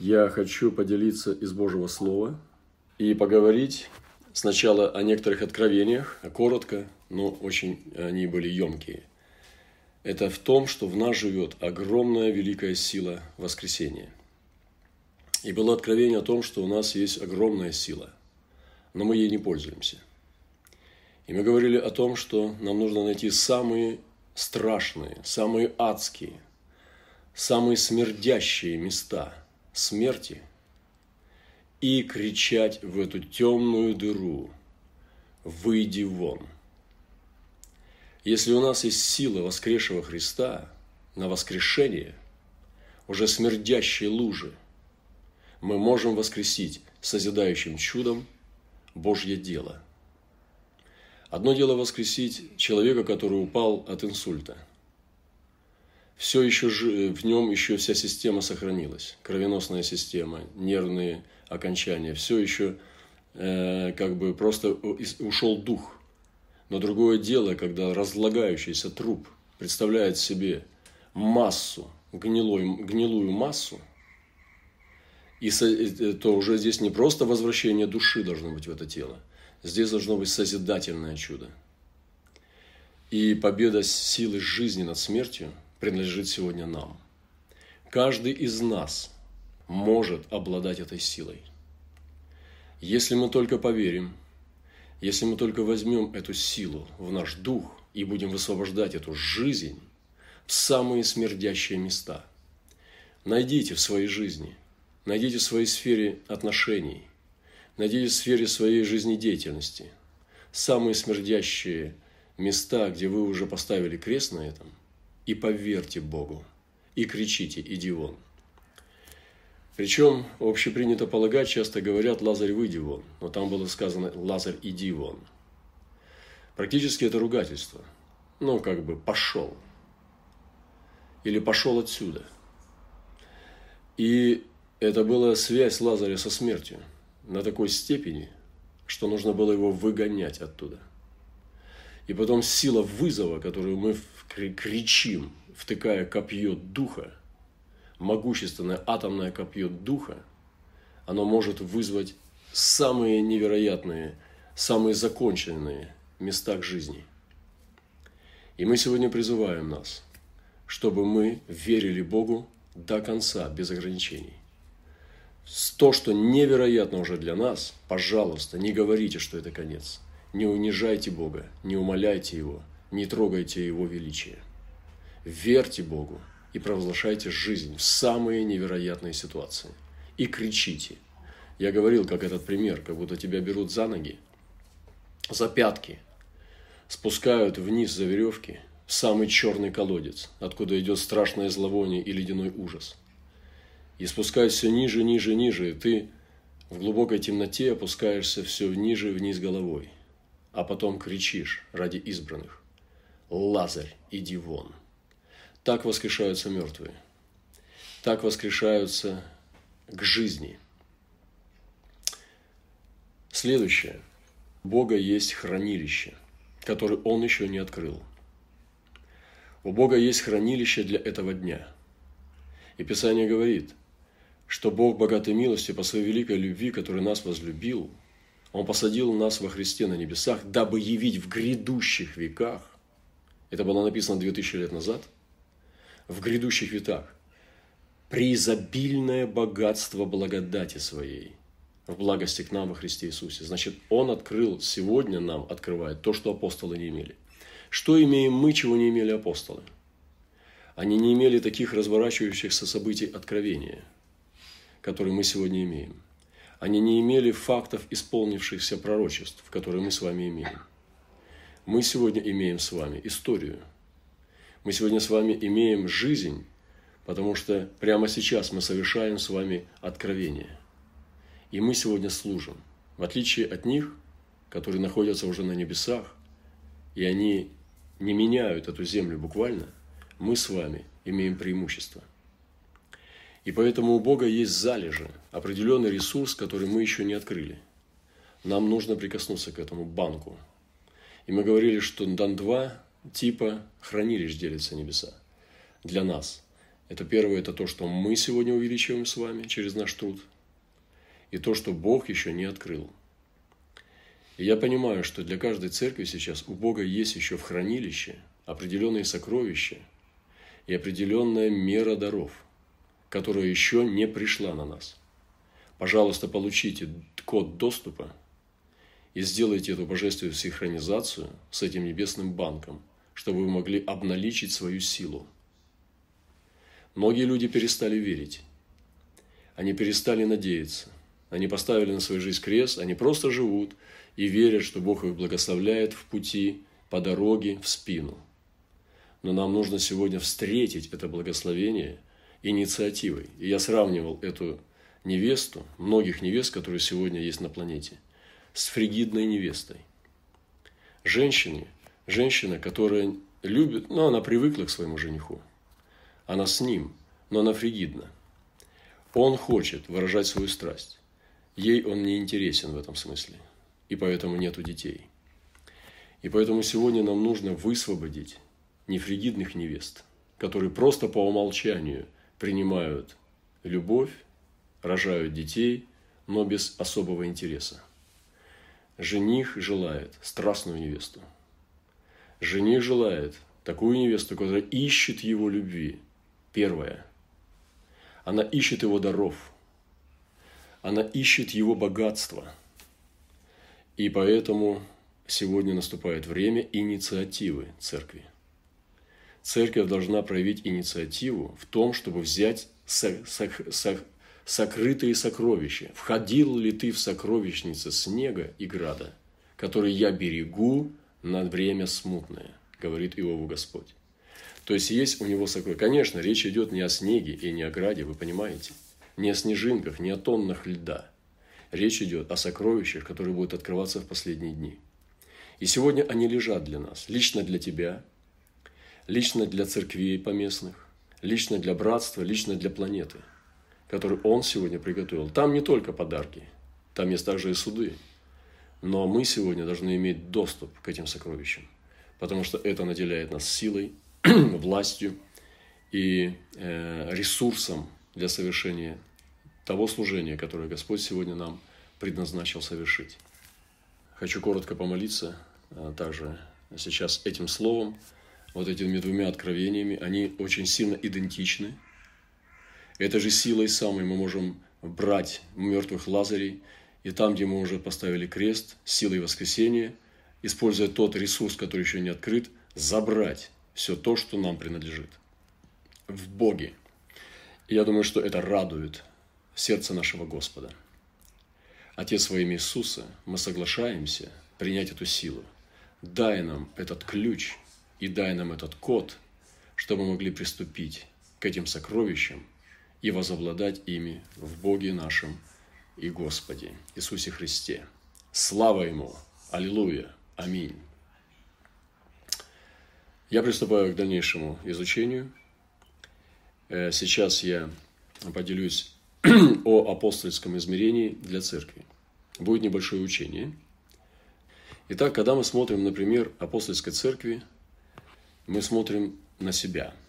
Я хочу поделиться из Божьего Слова и поговорить сначала о некоторых откровениях, коротко, но очень они были емкие. Это в том, что в нас живет огромная великая сила воскресения. И было откровение о том, что у нас есть огромная сила, но мы ей не пользуемся. И мы говорили о том, что нам нужно найти самые страшные, самые адские, самые смердящие места – смерти и кричать в эту темную дыру «Выйди вон!». Если у нас есть сила воскресшего Христа на воскрешение, уже смердящей лужи, мы можем воскресить созидающим чудом Божье дело. Одно дело воскресить человека, который упал от инсульта – все еще в нем еще вся система сохранилась, кровеносная система, нервные окончания, все еще э, как бы просто ушел дух. Но другое дело, когда разлагающийся труп представляет себе массу, гнилой, гнилую массу, и со, э, то уже здесь не просто возвращение души должно быть в это тело, здесь должно быть созидательное чудо. И победа силы жизни над смертью – принадлежит сегодня нам. Каждый из нас может обладать этой силой. Если мы только поверим, если мы только возьмем эту силу в наш дух и будем высвобождать эту жизнь в самые смердящие места, найдите в своей жизни, найдите в своей сфере отношений, найдите в сфере своей жизнедеятельности самые смердящие места, где вы уже поставили крест на этом – и поверьте Богу, и кричите «иди вон». Причем общепринято полагать, часто говорят «Лазарь, выйди вон», но там было сказано «Лазарь, иди вон». Практически это ругательство. Ну, как бы «пошел». Или «пошел отсюда». И это была связь Лазаря со смертью на такой степени, что нужно было его выгонять оттуда. И потом сила вызова, которую мы кричим, втыкая копье духа, могущественное атомное копье духа, оно может вызвать самые невероятные, самые законченные места к жизни. И мы сегодня призываем нас, чтобы мы верили Богу до конца, без ограничений. То, что невероятно уже для нас, пожалуйста, не говорите, что это конец. Не унижайте Бога, не умоляйте Его – не трогайте Его величие. Верьте Богу и провозглашайте жизнь в самые невероятные ситуации. И кричите. Я говорил, как этот пример, как будто тебя берут за ноги, за пятки, спускают вниз за веревки в самый черный колодец, откуда идет страшное зловоние и ледяной ужас. И спускают все ниже, ниже, ниже, и ты в глубокой темноте опускаешься все ниже вниз головой, а потом кричишь ради избранных. Лазарь, иди вон. Так воскрешаются мертвые. Так воскрешаются к жизни. Следующее. Бога есть хранилище, которое Он еще не открыл. У Бога есть хранилище для этого дня. И Писание говорит, что Бог богатой милостью по своей великой любви, который нас возлюбил, Он посадил нас во Христе на небесах, дабы явить в грядущих веках это было написано 2000 лет назад, в грядущих веках, преизобильное богатство благодати своей в благости к нам во Христе Иисусе. Значит, Он открыл сегодня нам, открывает то, что апостолы не имели. Что имеем мы, чего не имели апостолы? Они не имели таких разворачивающихся событий откровения, которые мы сегодня имеем. Они не имели фактов исполнившихся пророчеств, которые мы с вами имеем. Мы сегодня имеем с вами историю. Мы сегодня с вами имеем жизнь, потому что прямо сейчас мы совершаем с вами откровение. И мы сегодня служим. В отличие от них, которые находятся уже на небесах, и они не меняют эту землю буквально, мы с вами имеем преимущество. И поэтому у Бога есть залежи, определенный ресурс, который мы еще не открыли. Нам нужно прикоснуться к этому банку, и мы говорили, что на два типа хранилищ делятся небеса для нас. Это первое, это то, что мы сегодня увеличиваем с вами через наш труд. И то, что Бог еще не открыл. И я понимаю, что для каждой церкви сейчас у Бога есть еще в хранилище определенные сокровища и определенная мера даров, которая еще не пришла на нас. Пожалуйста, получите код доступа и сделайте эту божественную синхронизацию с этим небесным банком, чтобы вы могли обналичить свою силу. Многие люди перестали верить. Они перестали надеяться. Они поставили на свою жизнь крест, они просто живут и верят, что Бог их благословляет в пути, по дороге, в спину. Но нам нужно сегодня встретить это благословение инициативой. И я сравнивал эту невесту, многих невест, которые сегодня есть на планете, с фригидной невестой. Женщине, женщина, которая любит, ну, она привыкла к своему жениху. Она с ним, но она фригидна. Он хочет выражать свою страсть. Ей он не интересен в этом смысле. И поэтому нету детей. И поэтому сегодня нам нужно высвободить нефригидных невест, которые просто по умолчанию принимают любовь, рожают детей, но без особого интереса. Жених желает страстную невесту. Жених желает такую невесту, которая ищет его любви. Первое. Она ищет его даров. Она ищет его богатства. И поэтому сегодня наступает время инициативы церкви. Церковь должна проявить инициативу в том, чтобы взять сокрытые сокровища. Входил ли ты в сокровищницы снега и града, которые я берегу на время смутное, говорит Иову Господь. То есть есть у него сокровища. Конечно, речь идет не о снеге и не о граде, вы понимаете. Не о снежинках, не о тоннах льда. Речь идет о сокровищах, которые будут открываться в последние дни. И сегодня они лежат для нас, лично для тебя, лично для церквей поместных, лично для братства, лично для планеты – который Он сегодня приготовил. Там не только подарки, там есть также и суды. Но мы сегодня должны иметь доступ к этим сокровищам, потому что это наделяет нас силой, властью и э, ресурсом для совершения того служения, которое Господь сегодня нам предназначил совершить. Хочу коротко помолиться а также сейчас этим словом, вот этими двумя откровениями. Они очень сильно идентичны – Этой же силой самой мы можем брать мертвых лазарей, и там, где мы уже поставили крест, силой воскресения, используя тот ресурс, который еще не открыт, забрать все то, что нам принадлежит в Боге. И я думаю, что это радует сердце нашего Господа. Отец во имя Иисуса, мы соглашаемся принять эту силу. Дай нам этот ключ и дай нам этот код, чтобы мы могли приступить к этим сокровищам – и возобладать ими в Боге нашем и Господе Иисусе Христе. Слава Ему! Аллилуйя! Аминь! Я приступаю к дальнейшему изучению. Э, сейчас я поделюсь о апостольском измерении для церкви. Будет небольшое учение. Итак, когда мы смотрим, например, апостольской церкви, мы смотрим на себя –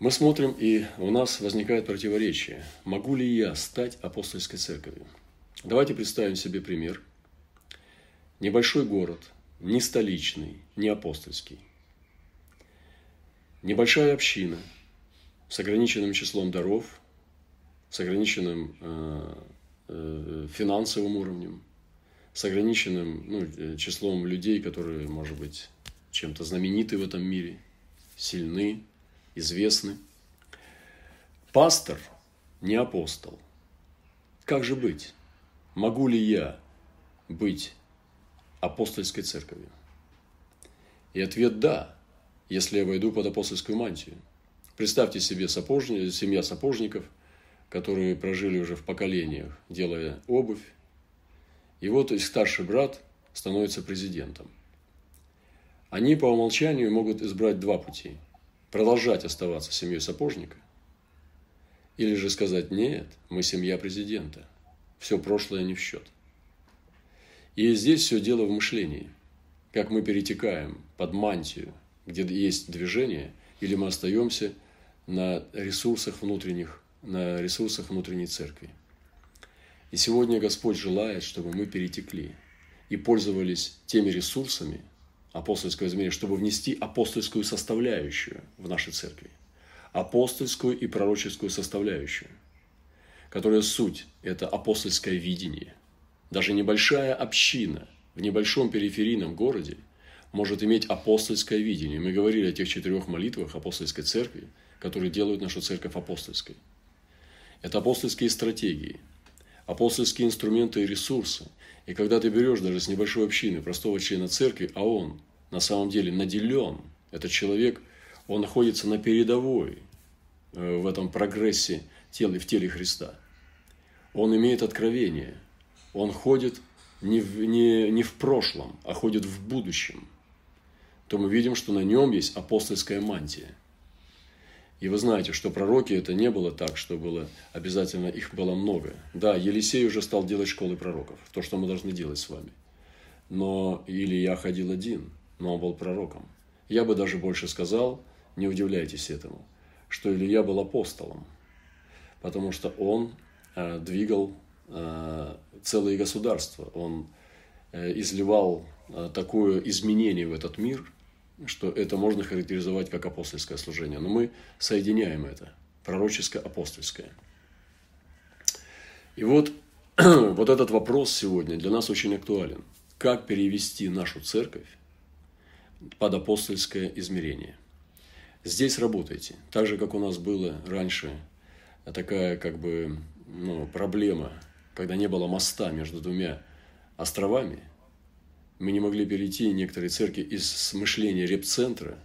мы смотрим, и у нас возникает противоречие. Могу ли я стать апостольской церковью? Давайте представим себе пример. Небольшой город, не столичный, не апостольский. Небольшая община с ограниченным числом даров, с ограниченным э, э, финансовым уровнем, с ограниченным ну, числом людей, которые, может быть, чем-то знамениты в этом мире, сильны, известны. Пастор не апостол. Как же быть? Могу ли я быть апостольской церковью? И ответ – да, если я войду под апостольскую мантию. Представьте себе сапожни, семья сапожников, которые прожили уже в поколениях, делая обувь. И вот их старший брат становится президентом. Они по умолчанию могут избрать два пути – продолжать оставаться семьей сапожника, или же сказать, нет, мы семья президента, все прошлое не в счет. И здесь все дело в мышлении, как мы перетекаем под мантию, где есть движение, или мы остаемся на ресурсах внутренних, на ресурсах внутренней церкви. И сегодня Господь желает, чтобы мы перетекли и пользовались теми ресурсами апостольского измерения, чтобы внести апостольскую составляющую в нашей церкви. Апостольскую и пророческую составляющую, которая суть – это апостольское видение. Даже небольшая община в небольшом периферийном городе может иметь апостольское видение. Мы говорили о тех четырех молитвах апостольской церкви, которые делают нашу церковь апостольской. Это апостольские стратегии, апостольские инструменты и ресурсы. И когда ты берешь даже с небольшой общины простого члена церкви, а он на самом деле наделен, этот человек, он находится на передовой э, в этом прогрессе тела, в теле Христа. Он имеет откровение, он ходит не в, не, не в прошлом, а ходит в будущем, то мы видим, что на нем есть апостольская мантия. И вы знаете, что пророки это не было так, что было обязательно их было много. Да, Елисей уже стал делать школы пророков, то, что мы должны делать с вами. Но или я ходил один, но он был пророком. Я бы даже больше сказал, не удивляйтесь этому, что Илья был апостолом, потому что он э, двигал э, целые государства, он э, изливал э, такое изменение в этот мир – что это можно характеризовать как апостольское служение. Но мы соединяем это, пророческое, апостольское. И вот, вот этот вопрос сегодня для нас очень актуален. Как перевести нашу церковь под апостольское измерение? Здесь работайте. Так же, как у нас было раньше такая как бы ну, проблема, когда не было моста между двумя островами – мы не могли перейти некоторые церкви из мышления репцентра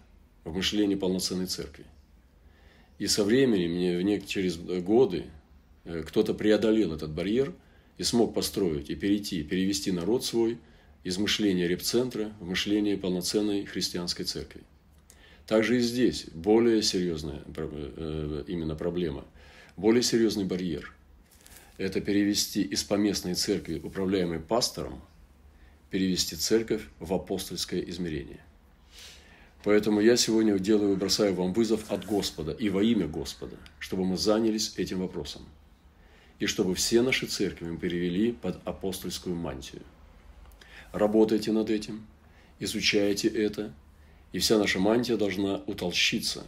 в мышление полноценной церкви. И со временем, через годы, э, кто-то преодолел этот барьер и смог построить и перейти, перевести народ свой из мышления репцентра в мышление полноценной христианской церкви. Также и здесь более серьезная э, именно проблема, более серьезный барьер. Это перевести из поместной церкви, управляемой пастором, перевести церковь в апостольское измерение. Поэтому я сегодня делаю, бросаю вам вызов от Господа и во имя Господа, чтобы мы занялись этим вопросом. И чтобы все наши церкви мы перевели под апостольскую мантию. Работайте над этим, изучайте это, и вся наша мантия должна утолщиться,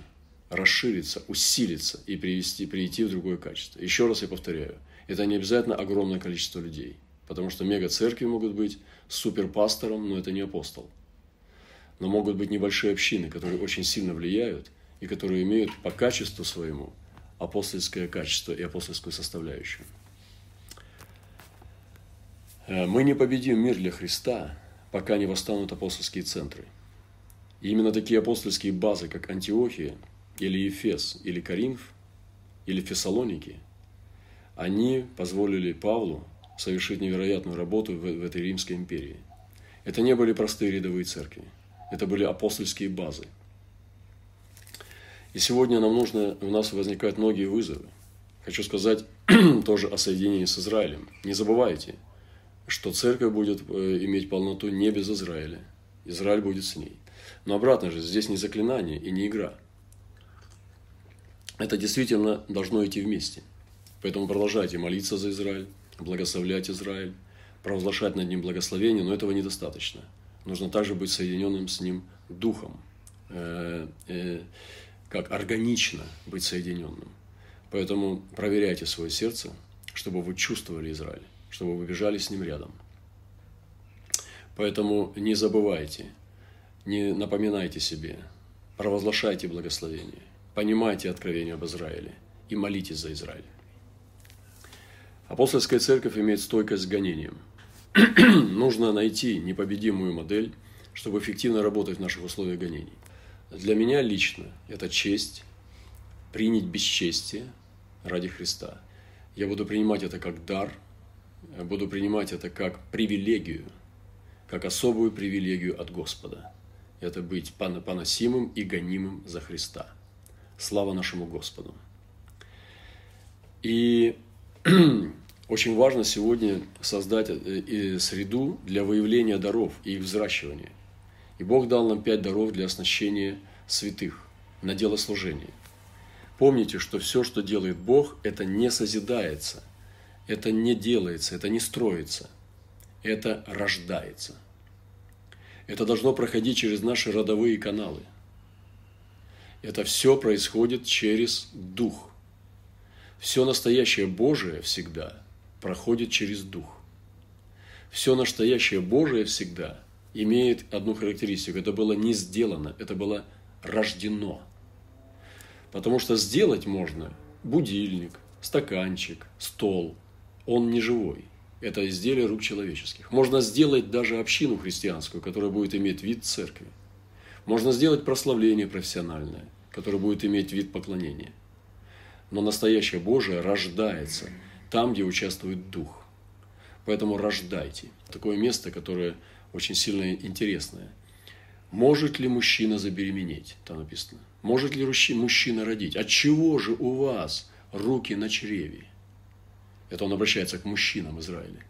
расшириться, усилиться и привести, перейти в другое качество. Еще раз я повторяю, это не обязательно огромное количество людей – Потому что мега-церкви могут быть суперпастором, но это не апостол. Но могут быть небольшие общины, которые очень сильно влияют и которые имеют по качеству своему апостольское качество и апостольскую составляющую. Э, мы не победим мир для Христа, пока не восстанут апостольские центры. И именно такие апостольские базы, как Антиохия, или Ефес, или Коринф, или Фессалоники, они позволили Павлу совершить невероятную работу в, в этой Римской империи. Это не были простые рядовые церкви, это были апостольские базы. И сегодня нам нужно, у нас возникают многие вызовы. Хочу сказать тоже о соединении с Израилем. Не забывайте, что церковь будет э, иметь полноту не без Израиля. Израиль будет с ней. Но обратно же, здесь не заклинание и не игра. Это действительно должно идти вместе. Поэтому продолжайте молиться за Израиль, благословлять Израиль, провозглашать над ним благословение, но этого недостаточно. Нужно также быть соединенным с ним духом, э, э, как органично быть соединенным. Поэтому проверяйте свое сердце, чтобы вы чувствовали Израиль, чтобы вы бежали с ним рядом. Поэтому не забывайте, не напоминайте себе, провозглашайте благословение, понимайте откровение об Израиле и молитесь за Израиль. Апостольская церковь имеет стойкость с гонением. Нужно найти непобедимую модель, чтобы эффективно работать в наших условиях гонений. Для меня лично это честь принять бесчестие ради Христа. Я буду принимать это как дар, буду принимать это как привилегию, как особую привилегию от Господа. Это быть поносимым и гонимым за Христа. Слава нашему Господу. И Очень важно сегодня создать э, среду для выявления даров и их взращивания. И Бог дал нам пять даров для оснащения святых. на дело служения. Помните, что все, что делает Бог, это не созидается, это не делается, это не строится, это рождается. Это должно проходить через наши родовые каналы. Это все происходит через Дух. Все настоящее Божие всегда проходит через Дух. Все настоящее Божие всегда имеет одну характеристику. Это было не сделано, это было рождено. Потому что сделать можно будильник, стаканчик, стол. Он не живой. Это изделие рук человеческих. Можно сделать даже общину христианскую, которая будет иметь вид церкви. Можно сделать прославление профессиональное, которое будет иметь вид поклонения. Но настоящее Божие рождается там, где участвует Дух. Поэтому рождайте. Такое место, которое очень сильно интересное. Может ли мужчина забеременеть? Там написано. Может ли мужчина родить? От чего же у вас руки на чреве? Это он обращается к мужчинам Израиля.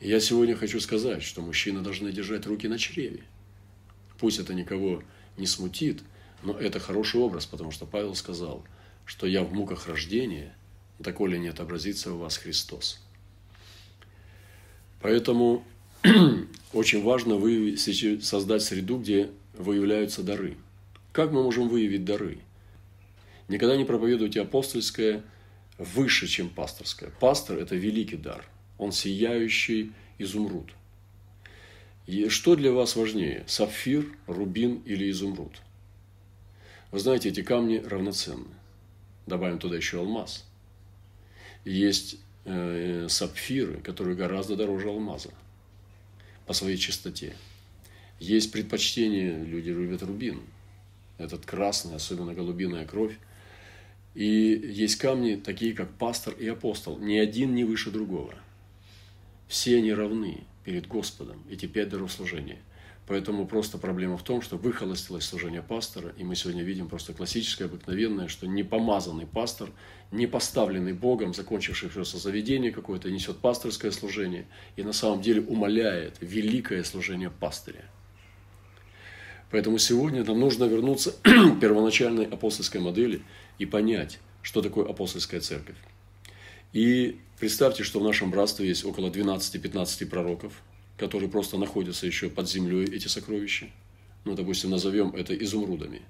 И я сегодня хочу сказать, что мужчины должны держать руки на чреве. Пусть это никого не смутит, но это хороший образ, потому что Павел сказал, что я в муках рождения, доколе не отобразится у вас Христос. Поэтому очень важно выявить, создать среду, где выявляются дары. Как мы можем выявить дары? Никогда не проповедуйте апостольское выше, чем пасторское. Пастор – это великий дар. Он сияющий изумруд. И что для вас важнее – сапфир, рубин или изумруд? Вы знаете, эти камни равноценны. Добавим туда еще алмаз. Есть э, сапфиры, которые гораздо дороже алмаза по своей чистоте. Есть предпочтение, люди любят рубин, этот красный, особенно голубиная кровь. И есть камни, такие как пастор и апостол, ни один не выше другого. Все они равны перед Господом, эти пять даров служения – Поэтому просто проблема в том, что выхолостилось служение пастора, и мы сегодня видим просто классическое, обыкновенное, что непомазанный пастор, не поставленный Богом, закончивший просто заведение какое-то, несет пасторское служение и на самом деле умоляет великое служение пастыря. Поэтому сегодня нам нужно вернуться к первоначальной апостольской модели и понять, что такое апостольская церковь. И представьте, что в нашем братстве есть около 12-15 пророков – которые просто находятся еще под землей, эти сокровища. Ну, допустим, назовем это изумрудами.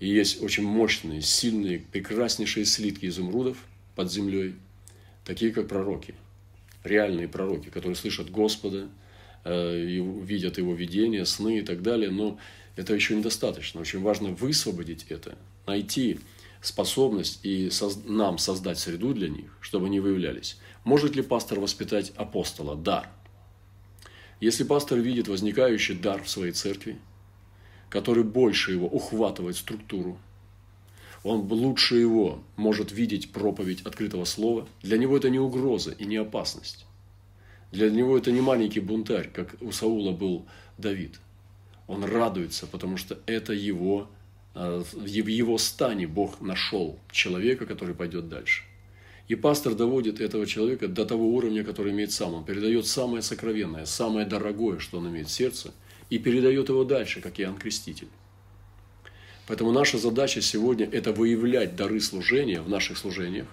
И есть очень мощные, сильные, прекраснейшие слитки изумрудов под землей, такие как пророки, реальные пророки, которые слышат Господа, э, и видят Его видения, сны и так далее. Но это еще недостаточно. Очень важно высвободить это, найти способность и соз... нам создать среду для них, чтобы они выявлялись. Может ли пастор воспитать апостола? Да. Если пастор видит возникающий дар в своей церкви, который больше его ухватывает структуру, он лучше его может видеть проповедь открытого слова, для него это не угроза и не опасность. Для него это не маленький бунтарь, как у Саула был Давид. Он радуется, потому что это его, э, в его стане Бог нашел человека, который пойдет дальше. И пастор доводит этого человека до того уровня, который имеет сам. Он передает самое сокровенное, самое дорогое, что он имеет в сердце, и передает его дальше, как Иоанн Креститель. Поэтому наша задача сегодня – это выявлять дары служения в наших служениях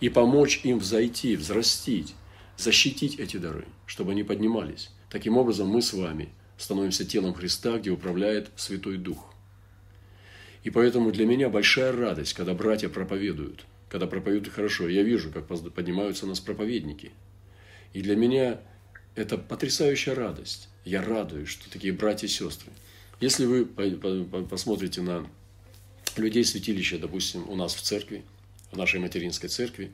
и помочь им взойти, взрастить, защитить эти дары, чтобы они поднимались. Таким образом, мы с вами становимся телом Христа, где управляет Святой Дух. И поэтому для меня большая радость, когда братья проповедуют – когда проповедуют хорошо. Я вижу, как поднимаются нас проповедники. И для меня это потрясающая радость. Я радуюсь, что такие братья и сестры. Если вы посмотрите на людей святилища, допустим, у нас в церкви, в нашей материнской церкви,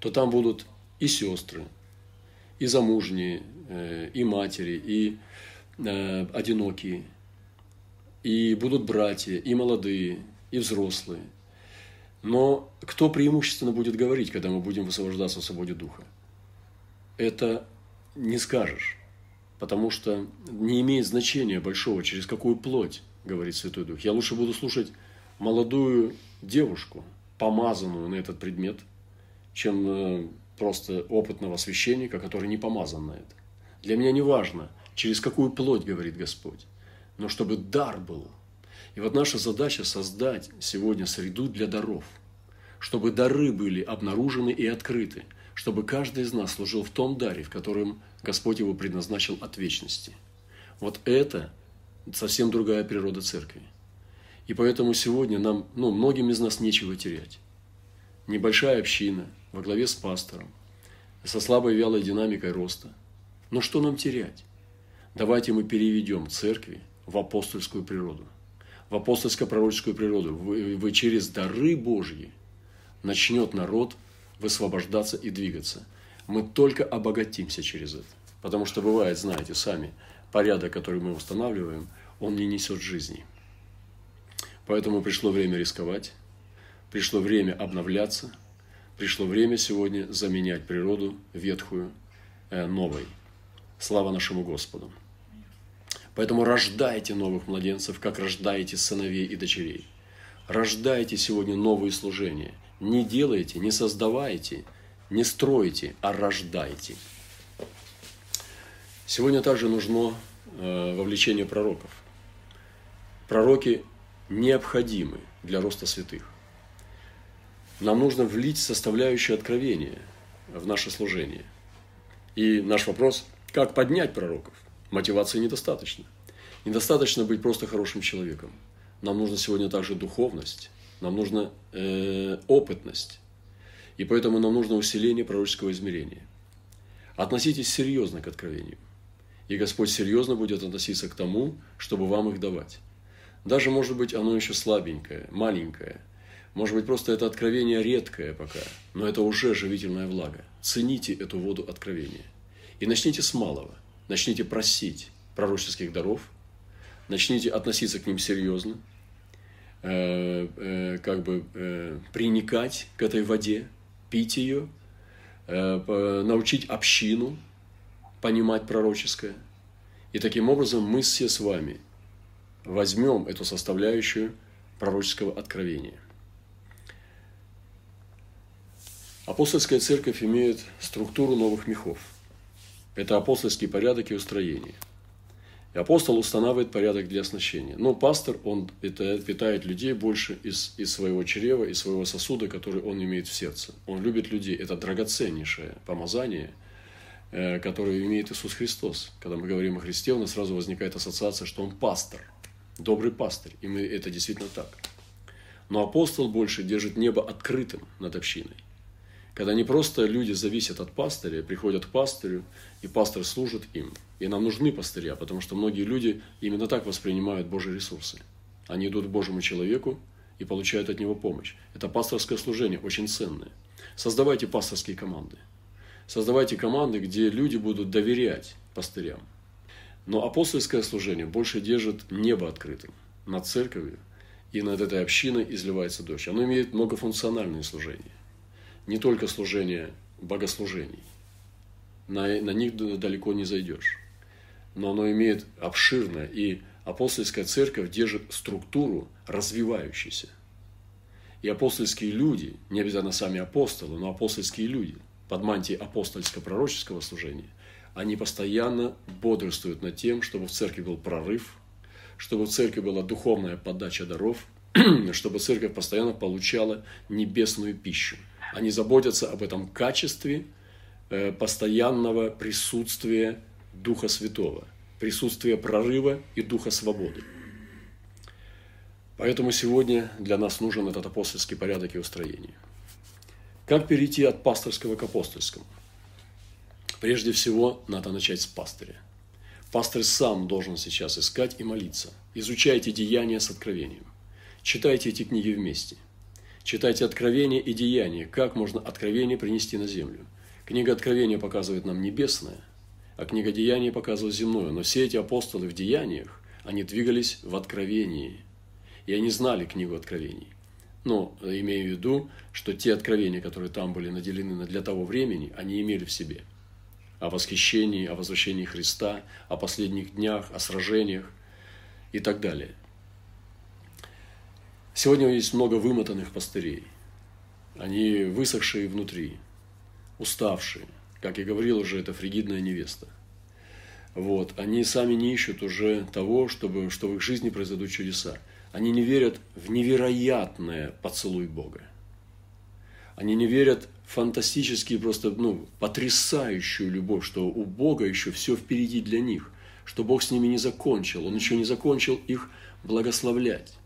то там будут и сестры, и замужние, э, и матери, и э, одинокие, и будут братья, и молодые, и взрослые – но кто преимущественно будет говорить, когда мы будем высвобождаться в свободе духа? Это не скажешь, потому что не имеет значения большого, через какую плоть говорит Святой Дух. Я лучше буду слушать молодую девушку, помазанную на этот предмет, чем э, просто опытного священника, который не помазан на это. Для меня не важно, через какую плоть говорит Господь, но чтобы дар был. И вот наша задача создать сегодня среду для даров, чтобы дары были обнаружены и открыты, чтобы каждый из нас служил в том даре, в котором Господь его предназначил от вечности. Вот это совсем другая природа церкви. И поэтому сегодня нам, ну, многим из нас нечего терять. Небольшая община во главе с пастором, со слабой вялой динамикой роста. Но что нам терять? Давайте мы переведем церкви в апостольскую природу, в апостольско-пророческую природу. Вы, вы через дары Божьи начнет народ высвобождаться и двигаться. Мы только обогатимся через это. Потому что бывает, знаете сами, порядок, который мы устанавливаем, он не несет жизни. Поэтому пришло время рисковать, пришло время обновляться, пришло время сегодня заменять природу ветхую э, новой. Слава нашему Господу! Поэтому рождайте новых младенцев, как рождаете сыновей и дочерей. Рождайте сегодня новые служения. Не делайте, не создавайте, не стройте, а рождайте. Сегодня также нужно э, вовлечение пророков. Пророки необходимы для роста святых. Нам нужно влить составляющую откровения в наше служение. И наш вопрос, как поднять пророков? Мотивации недостаточно. Недостаточно быть просто хорошим человеком. Нам нужно сегодня также духовность, нам нужна э, опытность. И поэтому нам нужно усиление пророческого измерения. Относитесь серьезно к откровению. И Господь серьезно будет относиться к тому, чтобы вам их давать. Даже, может быть, оно еще слабенькое, маленькое. Может быть, просто это откровение редкое пока, но это уже живительная влага. Цените эту воду откровения. И начните с малого – начните просить пророческих даров, начните относиться к ним серьезно, э, э, как бы э, приникать к этой воде, пить ее, научить общину понимать пророческое. И таким образом мы все с вами возьмем эту составляющую пророческого откровения. Апостольская церковь имеет структуру новых мехов – это апостольский порядок и устроение. И апостол устанавливает порядок для оснащения. Но пастор, он питает, людей больше из, из своего чрева, из своего сосуда, который он имеет в сердце. Он любит людей. Это драгоценнейшее помазание, э, которое имеет Иисус Христос. Когда мы говорим о Христе, у нас сразу возникает ассоциация, что он пастор, добрый пастырь. И мы, это действительно так. Но апостол больше держит небо открытым над общиной. Когда не просто люди зависят от пастыря, приходят к пастырю, и пастор служит им. И нам нужны пастыря, потому что многие люди именно так воспринимают Божьи ресурсы. Они идут к Божьему человеку и получают от него помощь. Это пасторское служение, очень ценное. Создавайте пасторские команды. Создавайте команды, где люди будут доверять пастырям. Но апостольское служение больше держит небо открытым над церковью, и над этой общиной изливается дождь. Оно имеет многофункциональные служения не только служение богослужений. На, на них далеко не зайдешь. Но оно имеет обширное, и апостольская церковь держит структуру развивающейся. И апостольские люди, не обязательно сами апостолы, но апостольские люди под мантией апостольско-пророческого служения, они постоянно бодрствуют над тем, чтобы в церкви был прорыв, чтобы в церкви была духовная подача даров, чтобы церковь постоянно получала небесную пищу – они заботятся об этом качестве э, постоянного присутствия Духа Святого, присутствия прорыва и Духа Свободы. Поэтому сегодня для нас нужен этот апостольский порядок и устроение. Как перейти от пасторского к апостольскому? Прежде всего, надо начать с пастыря. Пастырь сам должен сейчас искать и молиться. Изучайте деяния с откровением. Читайте эти книги вместе. Читайте Откровение и Деяние, как можно Откровение принести на землю. Книга Откровения показывает нам небесное, а книга Деяния показывает земное. Но все эти апостолы в Деяниях, они двигались в Откровении. И они знали книгу Откровений. Но имею в виду, что те откровения, которые там были наделены для того времени, они имели в себе. О восхищении, о возвращении Христа, о последних днях, о сражениях и так далее – Сегодня есть много вымотанных пастырей. Они высохшие внутри, уставшие. Как я говорил уже, это фригидная невеста. Вот. Они сами не ищут уже того, чтобы, что в их жизни произойдут чудеса. Они не верят в невероятное поцелуй Бога. Они не верят в фантастически просто, ну, потрясающую любовь, что у Бога еще все впереди для них, что Бог с ними не закончил, Он еще не закончил их благословлять.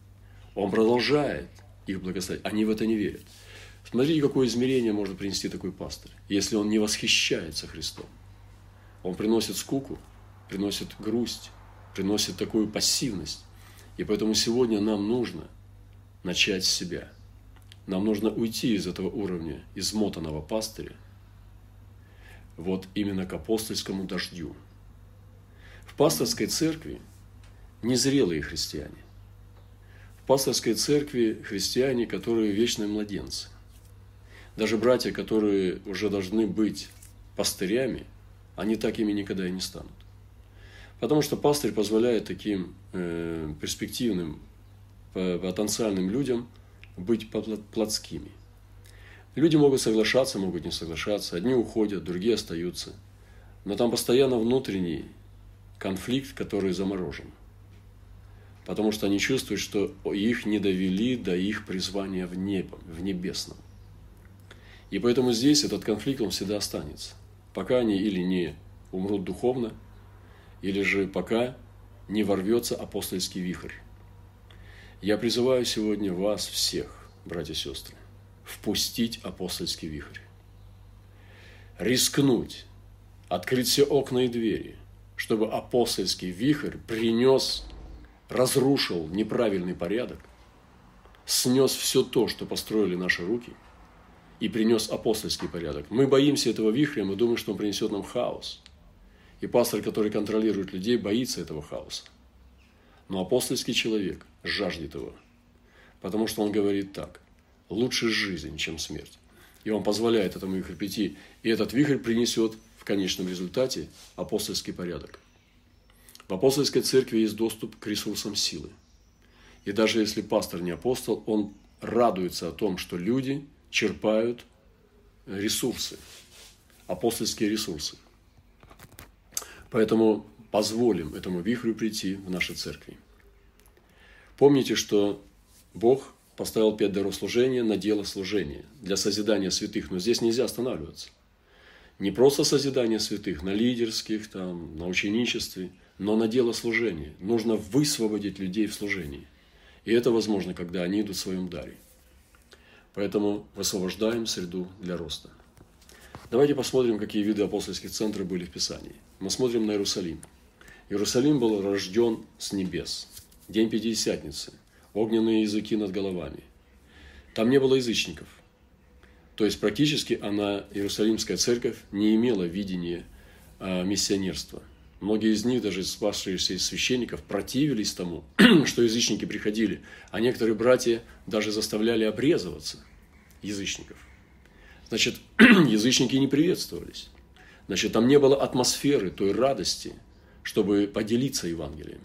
Он продолжает их благословлять. Они в это не верят. Смотрите, какое измерение может принести такой пастор, если он не восхищается Христом. Он приносит скуку, приносит грусть, приносит такую пассивность. И поэтому сегодня нам нужно начать с себя. Нам нужно уйти из этого уровня измотанного пастыря вот именно к апостольскому дождю. В пасторской церкви незрелые христиане. Пасторской церкви христиане, которые вечные младенцы. Даже братья, которые уже должны быть пастырями, они такими никогда и не станут. Потому что пастырь позволяет таким э, перспективным, потенциальным людям быть плотскими. Люди могут соглашаться, могут не соглашаться. Одни уходят, другие остаются. Но там постоянно внутренний конфликт, который заморожен. Потому что они чувствуют, что их не довели до их призвания в небо, в небесном. И поэтому здесь этот конфликт, он всегда останется. Пока они или не умрут духовно, или же пока не ворвется апостольский вихрь. Я призываю сегодня вас всех, братья и сестры, впустить апостольский вихрь. Рискнуть, открыть все окна и двери, чтобы апостольский вихрь принес, разрушил неправильный порядок, снес все то, что построили наши руки, и принес апостольский порядок. Мы боимся этого вихря, мы думаем, что он принесет нам хаос – и пастор, который контролирует людей, боится этого хаоса. Но апостольский человек жаждет его. Потому что он говорит так. Лучше жизнь, чем смерть. И он позволяет этому вихрю прийти. И этот вихрь принесет в конечном результате апостольский порядок. В апостольской церкви есть доступ к ресурсам силы. И даже если пастор не апостол, он радуется о том, что люди черпают ресурсы, апостольские ресурсы – Поэтому позволим этому вихрю прийти в наши церкви. Помните, что Бог поставил пять даров служения на дело служения для созидания святых, но здесь нельзя останавливаться. Не просто созидание святых на лидерских, там, на ученичестве, но на дело служения. Нужно высвободить людей в служении. И это возможно, когда они идут в своем даре. Поэтому высвобождаем среду для роста. Давайте посмотрим, какие виды апостольских центров были в Писании. Мы смотрим на Иерусалим. Иерусалим был рожден с небес. День Пятидесятницы. Огненные языки над головами. Там не было язычников. То есть практически она, Иерусалимская церковь, не имела видения а, миссионерства. Многие из них, даже спасшиеся из священников, противились тому, что язычники приходили. А некоторые братья даже заставляли обрезываться язычников. Значит, язычники не приветствовались. Значит, там не было атмосферы той радости, чтобы поделиться Евангелием.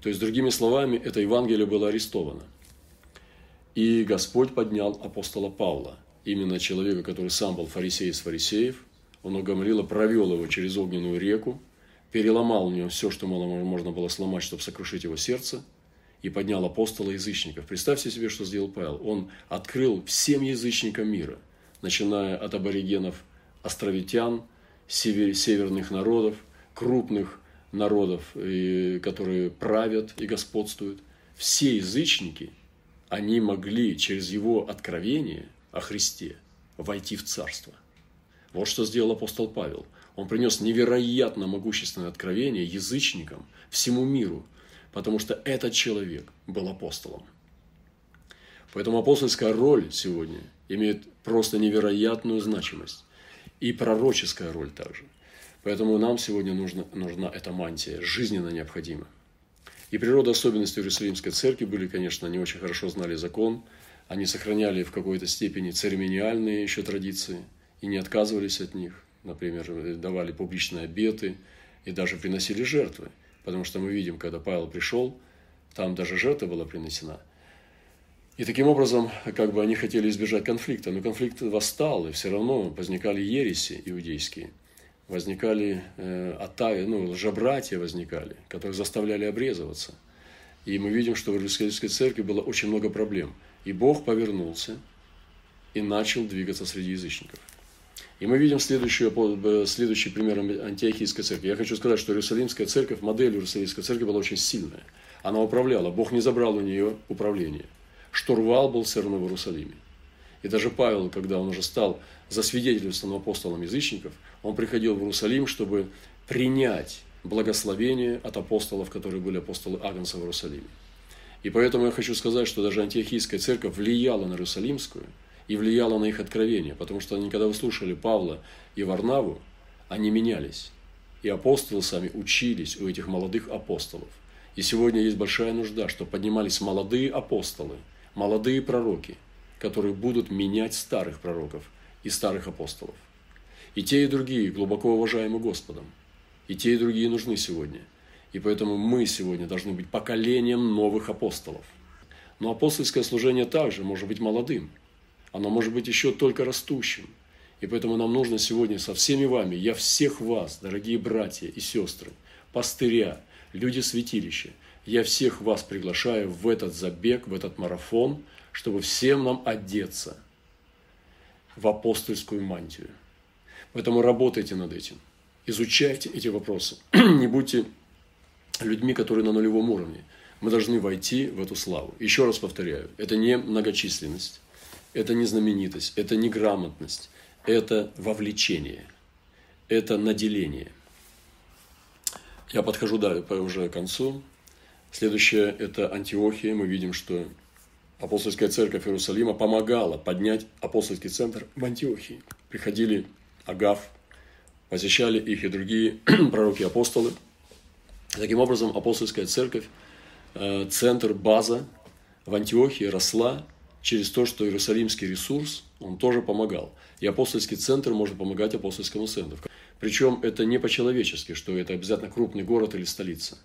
То есть, другими словами, это Евангелие было арестовано. И Господь поднял апостола Павла, именно человека, который сам был фарисей из фарисеев. Он угомлило, провел его через огненную реку, переломал у него все, что можно было сломать, чтобы сокрушить его сердце, и поднял апостола язычников. Представьте себе, что сделал Павел. Он открыл всем язычникам мира – начиная от аборигенов, островитян, север, северных народов, крупных народов, которые правят и господствуют. Все язычники, они могли через его откровение о Христе войти в Царство. Вот что сделал апостол Павел. Он принес невероятно могущественное откровение язычникам, всему миру, потому что этот человек был апостолом. Поэтому апостольская роль сегодня имеет просто невероятную значимость. И пророческая роль также. Поэтому нам сегодня нужна, нужна эта мантия, жизненно необходима. И природа особенности Иерусалимской церкви были, конечно, они очень хорошо знали закон, они сохраняли в какой-то степени церемониальные еще традиции и не отказывались от них. Например, давали публичные обеты и даже приносили жертвы. Потому что мы видим, когда Павел пришел, там даже жертва была принесена – и таким образом, как бы они хотели избежать конфликта, но конфликт восстал, и все равно возникали ереси иудейские, возникали э, атаи, ну, лжебратья возникали, которых заставляли обрезываться. И мы видим, что в Иерусалимской церкви было очень много проблем. И Бог повернулся и начал двигаться среди язычников. И мы видим следующий, э, следующий пример антиохийской церкви. Я хочу сказать, что Иерусалимская церковь, модель Иерусалимской церкви была очень сильная. Она управляла, Бог не забрал у нее управление. Штурвал был все равно в Иерусалиме. И даже Павел, когда он уже стал засвидетельствованным апостолом язычников, он приходил в Иерусалим, чтобы принять благословение от апостолов, которые были апостолы Агнца в Иерусалиме. И поэтому я хочу сказать, что даже антиохийская церковь влияла на Иерусалимскую и влияла на их откровение, потому что они, когда вы слушали Павла и Варнаву, они менялись. И апостолы сами учились у этих молодых апостолов. И сегодня есть большая нужда, что поднимались молодые апостолы, молодые пророки, которые будут менять старых пророков и старых апостолов. И те, и другие глубоко уважаемы Господом. И те, и другие нужны сегодня. И поэтому мы сегодня должны быть поколением новых апостолов. Но апостольское служение также может быть молодым. Оно может быть еще только растущим. И поэтому нам нужно сегодня со всеми вами, я всех вас, дорогие братья и сестры, пастыря, люди святилища, я всех вас приглашаю в этот забег, в этот марафон, чтобы всем нам одеться в апостольскую мантию. Поэтому работайте над этим, изучайте эти вопросы. Не будьте людьми, которые на нулевом уровне. Мы должны войти в эту славу. Еще раз повторяю, это не многочисленность, это не знаменитость, это не грамотность, это вовлечение, это наделение. Я подхожу да, уже к концу. Следующее – это Антиохия. Мы видим, что апостольская церковь Иерусалима помогала поднять апостольский центр в Антиохии. Приходили Агав, посещали их и другие пророки-апостолы. Таким образом, апостольская церковь, э, центр, база в Антиохии росла через то, что Иерусалимский ресурс, он тоже помогал. И апостольский центр может помогать апостольскому центру. Причем это не по-человечески, что это обязательно крупный город или столица.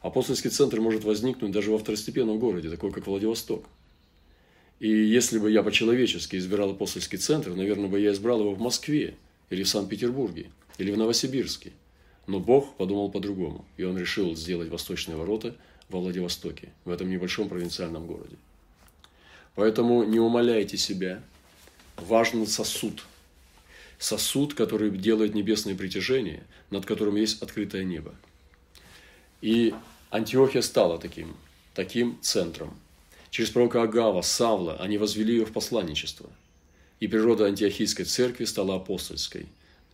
Апостольский центр может возникнуть даже во второстепенном городе, такой как Владивосток. И если бы я по-человечески избирал апостольский центр, наверное, бы я избрал его в Москве, или в Санкт-Петербурге, или в Новосибирске. Но Бог подумал по-другому, и Он решил сделать восточные ворота во Владивостоке, в этом небольшом провинциальном городе. Поэтому не умоляйте себя, важен сосуд. Сосуд, который делает небесное притяжение, над которым есть открытое небо. И Антиохия стала таким, таким центром. Через пророка Агава, Савла они возвели ее в посланничество. И природа антиохийской церкви стала апостольской.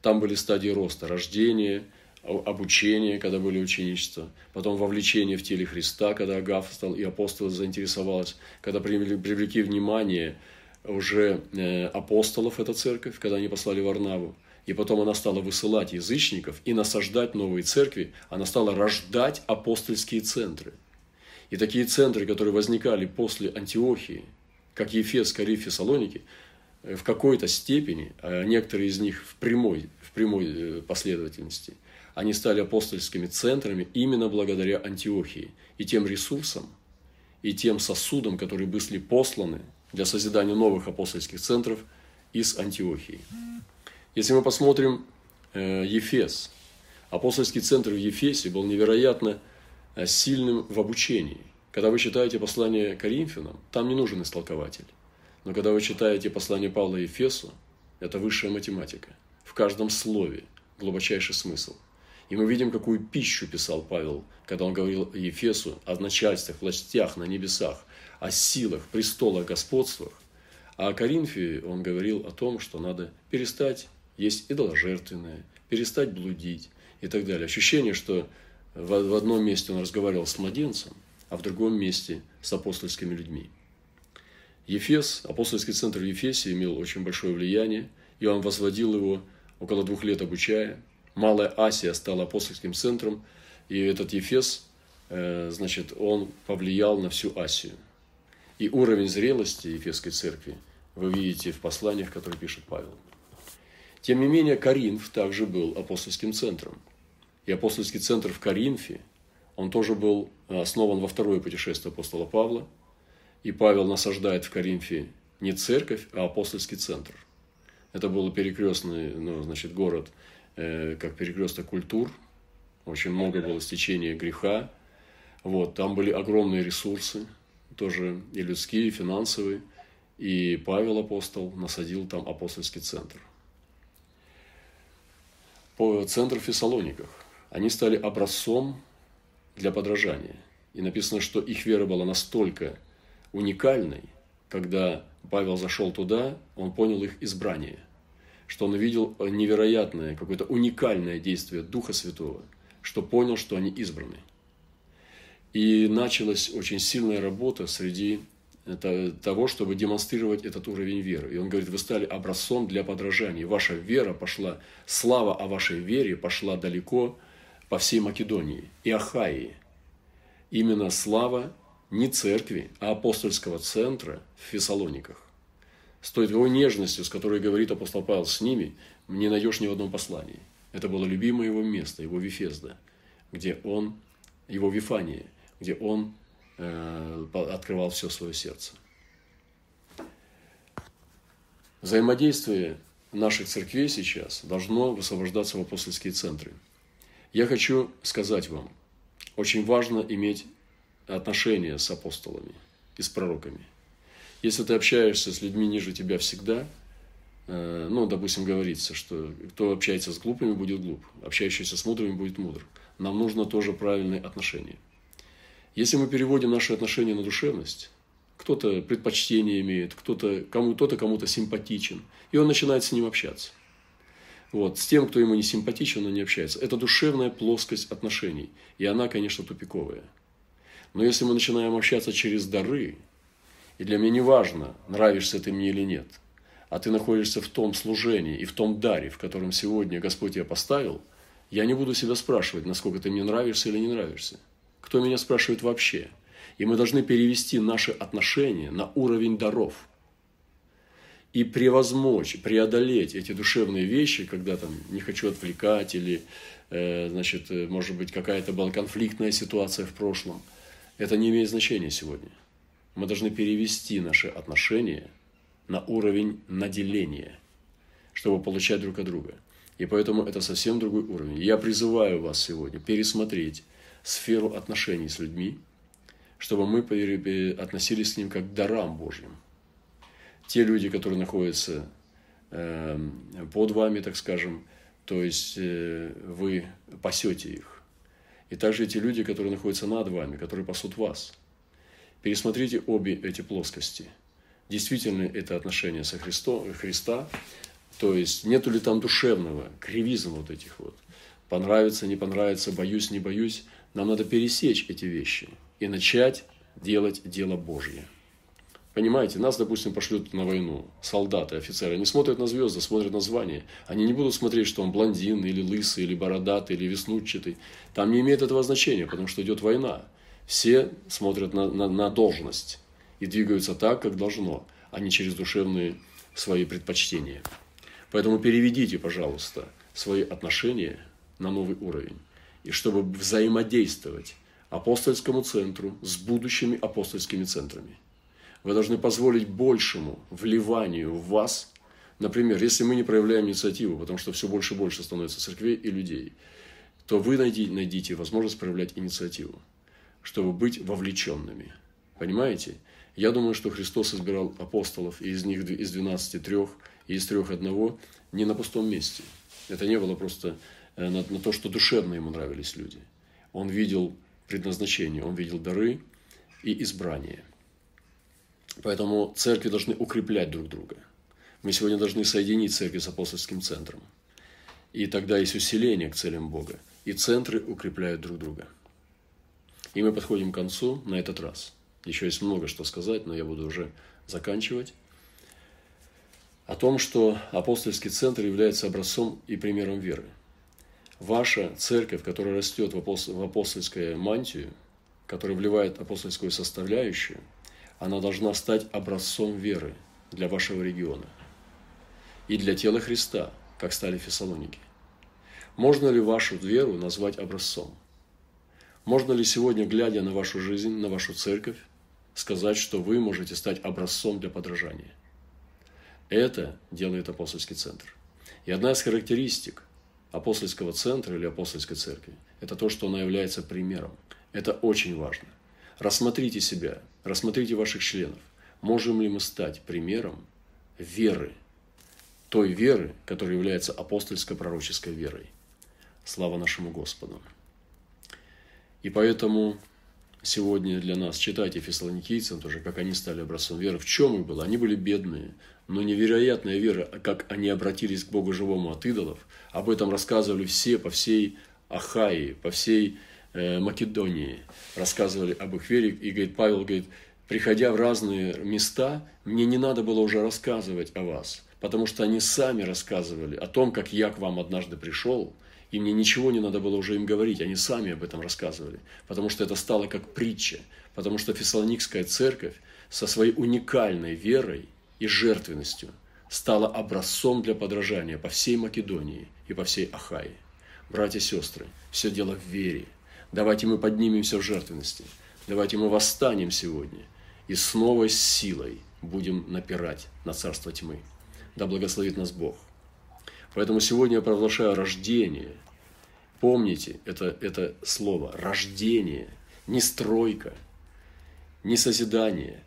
Там были стадии роста, рождение, обучение, когда были ученичества, потом вовлечение в теле Христа, когда Агав стал и апостол заинтересовалась, когда привлекли внимание уже э, апостолов эта церковь, когда они послали Варнаву, и потом она стала высылать язычников и насаждать новые церкви, она стала рождать апостольские центры. И такие центры, которые возникали после Антиохии, как Ефес, Кариф, Фессалоники, э, в какой-то степени, а некоторые из них в прямой, в прямой э, последовательности – они стали апостольскими центрами именно благодаря Антиохии и тем ресурсам, и тем сосудам, которые были посланы для созидания новых апостольских центров из Антиохии. Если мы посмотрим э, Ефес, апостольский центр в Ефесе был невероятно э, сильным в обучении. Когда вы читаете послание Коринфянам, там не нужен истолкователь. Но когда вы читаете послание Павла Ефесу, это высшая математика. В каждом слове глубочайший смысл. И мы видим, какую пищу писал Павел, когда он говорил Ефесу о начальствах, властях на небесах, о силах, престолах, господствах. А о Коринфе он говорил о том, что надо перестать есть идоложертвенное, перестать блудить и так далее. Ощущение, что в одном месте он разговаривал с младенцем, а в другом месте с апостольскими людьми. Ефес, апостольский центр в Ефесе имел очень большое влияние, и он возводил его около двух лет обучая – Малая Асия стала апостольским центром, и этот Ефес, э, значит, он повлиял на всю Асию. И уровень зрелости Ефесской церкви вы видите в посланиях, которые пишет Павел. Тем не менее, Коринф также был апостольским центром. И апостольский центр в Коринфе, он тоже был основан во второе путешествие апостола Павла. И Павел насаждает в Коринфе не церковь, а апостольский центр. Это был перекрестный ну, значит, город Э, как перекресток культур. Очень много было стечения греха. Вот, там были огромные ресурсы, тоже и людские, и финансовые. И Павел апостол насадил там апостольский центр. По центру в Фессалониках. Они стали образцом для подражания. И написано, что их вера была настолько уникальной, когда Павел зашел туда, он понял их избрание, что он увидел невероятное, какое-то уникальное действие Духа Святого, что понял, что они избраны. И началась очень сильная работа среди того, чтобы демонстрировать этот уровень веры. И он говорит, вы стали образцом для подражания. Ваша вера пошла, слава о вашей вере пошла далеко по всей Македонии и Ахаии. Именно слава не церкви, а апостольского центра в Фессалониках. С той его нежностью, с которой говорит апостол Павел с ними, не найдешь ни в одном послании. Это было любимое его место, его Вифезда, где он, его Вифания, где он э, открывал все свое сердце. Взаимодействие наших церквей сейчас должно высвобождаться в апостольские центры. Я хочу сказать вам, очень важно иметь отношения с апостолами и с пророками. Если ты общаешься с людьми ниже тебя всегда, э, ну, допустим, говорится, что кто общается с глупыми, будет глуп, общающийся с мудрыми, будет мудр. Нам нужно тоже правильные отношения. Если мы переводим наши отношения на душевность, кто-то предпочтение имеет, кто-то кому, кто-то кому-то симпатичен, и он начинает с ним общаться. Вот. С тем, кто ему не симпатичен, он не общается. Это душевная плоскость отношений. И она, конечно, тупиковая. Но если мы начинаем общаться через дары, и для меня не важно, нравишься ты мне или нет, а ты находишься в том служении и в том даре, в котором сегодня Господь тебя поставил, я не буду себя спрашивать, насколько ты мне нравишься или не нравишься. Кто меня спрашивает вообще? И мы должны перевести наши отношения на уровень даров – и превозмочь, преодолеть эти душевные вещи, когда там не хочу отвлекать или, э, значит, э, может быть, какая-то была конфликтная ситуация в прошлом, это не имеет значения сегодня. Мы должны перевести наши отношения на уровень наделения, чтобы получать друг от друга. И поэтому это совсем другой уровень. Я призываю вас сегодня пересмотреть сферу отношений с людьми, чтобы мы относились к ним как к дарам Божьим – те люди, которые находятся эм, под вами, так скажем, то есть э, вы пасете их. И также те люди, которые находятся над вами, которые пасут вас. Пересмотрите обе эти плоскости. Действительно это отношение со Христом, Христа, то есть нету ли там душевного, кривизм вот этих вот. Понравится, не понравится, боюсь, не боюсь. Нам надо пересечь эти вещи и начать делать дело Божье. Понимаете, нас, допустим, пошлют на войну солдаты, офицеры. Они смотрят на звезды, смотрят на звание. Они не будут смотреть, что он блондин, или лысый, или бородатый, или веснущатый. Там не имеет этого значения, потому что идет война. Все смотрят на, на, на должность и двигаются так, как должно, а не через душевные свои предпочтения. Поэтому переведите, пожалуйста, свои отношения на новый уровень. И чтобы взаимодействовать апостольскому центру с будущими апостольскими центрами – вы должны позволить большему вливанию в вас. Например, если мы не проявляем инициативу, потому что все больше и больше становится церквей и людей, то вы найдите, найдите возможность проявлять инициативу, чтобы быть вовлеченными. Понимаете? Я думаю, что Христос избирал апостолов, и из них из 12 трех, и из трех одного, не на пустом месте. Это не было просто э, на, на то, что душевно ему нравились люди. Он видел предназначение, он видел дары и избрание – Поэтому церкви должны укреплять друг друга. Мы сегодня должны соединить церковь с апостольским центром. И тогда есть усиление к целям Бога. И центры укрепляют друг друга. И мы подходим к концу на этот раз. Еще есть много что сказать, но я буду уже заканчивать. О том, что апостольский центр является образцом и примером веры. Ваша церковь, которая растет в апостольскую мантию, которая вливает апостольскую составляющую – она должна стать образцом веры для вашего региона и для тела Христа, как стали Фессалоники. Можно ли вашу веру назвать образцом? Можно ли сегодня, глядя на вашу жизнь, на вашу церковь, сказать, что вы можете стать образцом для подражания? Это делает апостольский центр. И одна из характеристик апостольского центра или апостольской церкви – это то, что она является примером. Это очень важно. Рассмотрите себя, рассмотрите ваших членов. Можем ли мы стать примером веры, той веры, которая является апостольско-пророческой верой. Слава нашему Господу. И поэтому сегодня для нас читайте фессалоникийцам тоже, как они стали образцом веры. В чем их было? Они были бедные, но невероятная вера, как они обратились к Богу живому от идолов. Об этом рассказывали все по всей Ахаи, по всей э, Македонии. Рассказывали об их вере. И говорит, Павел говорит, приходя в разные места, мне не надо было уже рассказывать о вас, потому что они сами рассказывали о том, как я к вам однажды пришел, и мне ничего не надо было уже им говорить, они сами об этом рассказывали, потому что это стало как притча, потому что Фессалоникская церковь со своей уникальной верой и жертвенностью стала образцом для подражания по всей Македонии и по всей Ахае. Братья и сестры, все дело в вере. Давайте мы поднимемся в жертвенности. Давайте мы восстанем сегодня и снова с силой будем напирать на царство тьмы. Да благословит нас Бог. Поэтому сегодня я провозглашаю рождение. Помните это, это слово – рождение, не стройка, не созидание,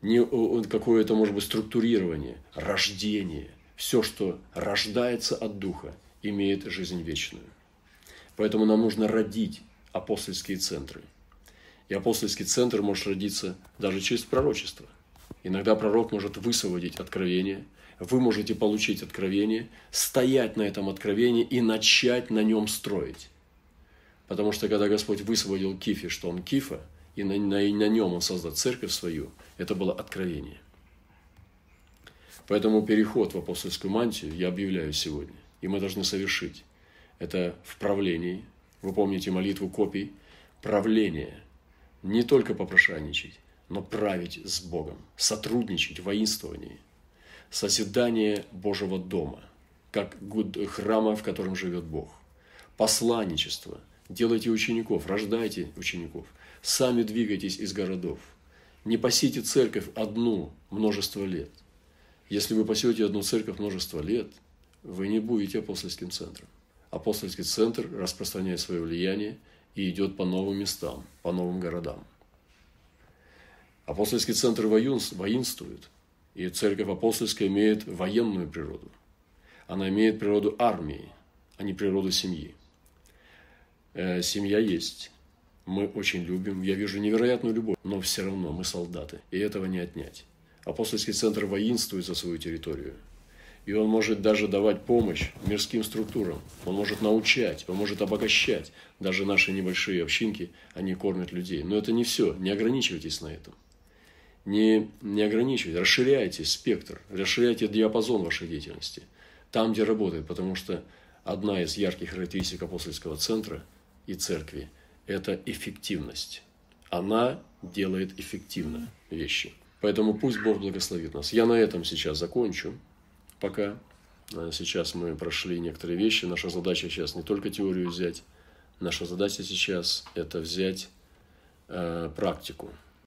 не какое-то, может быть, структурирование, рождение. Все, что рождается от Духа, имеет жизнь вечную. Поэтому нам нужно родить апостольские центры. И апостольский центр может родиться даже через пророчество. Иногда пророк может высвободить откровение – вы можете получить откровение, стоять на этом откровении и начать на нем строить. Потому что когда Господь высвободил Кифе, что он Кифа, и на, на, на нем он создал церковь свою, это было откровение. Поэтому переход в апостольскую мантию я объявляю сегодня, и мы должны совершить. Это в правлении. Вы помните молитву копий? Правление. Не только попрошайничать, но править с Богом, сотрудничать в воинствовании – созидание Божьего дома, как храма, в котором живет Бог. Посланничество. Делайте учеников, рождайте учеников. Сами двигайтесь из городов. Не пасите церковь одну множество лет. Если вы пасете одну церковь множество лет, вы не будете апостольским центром. Апостольский центр распространяет свое влияние и идет по новым местам, по новым городам. Апостольский центр воинствует, и церковь апостольская имеет военную природу. Она имеет природу армии, а не природу семьи. Э, семья есть. Мы очень любим. Я вижу невероятную любовь, но все равно мы солдаты, и этого не отнять. Апостольский центр воинствует за свою территорию. И он может даже давать помощь мирским структурам. Он может научать, он может обогащать. Даже наши небольшие общинки, они кормят людей. Но это не все. Не ограничивайтесь на этом не, не ограничивайте, расширяйте спектр, расширяйте диапазон вашей деятельности там, где работает, потому что одна из ярких характеристик апостольского центра и церкви – это эффективность. Она делает эффективно вещи. Поэтому пусть Бог благословит нас. Я на этом сейчас закончу. Пока. А сейчас мы прошли некоторые вещи. Наша задача сейчас не только теорию взять. Наша задача сейчас – это взять э, практику –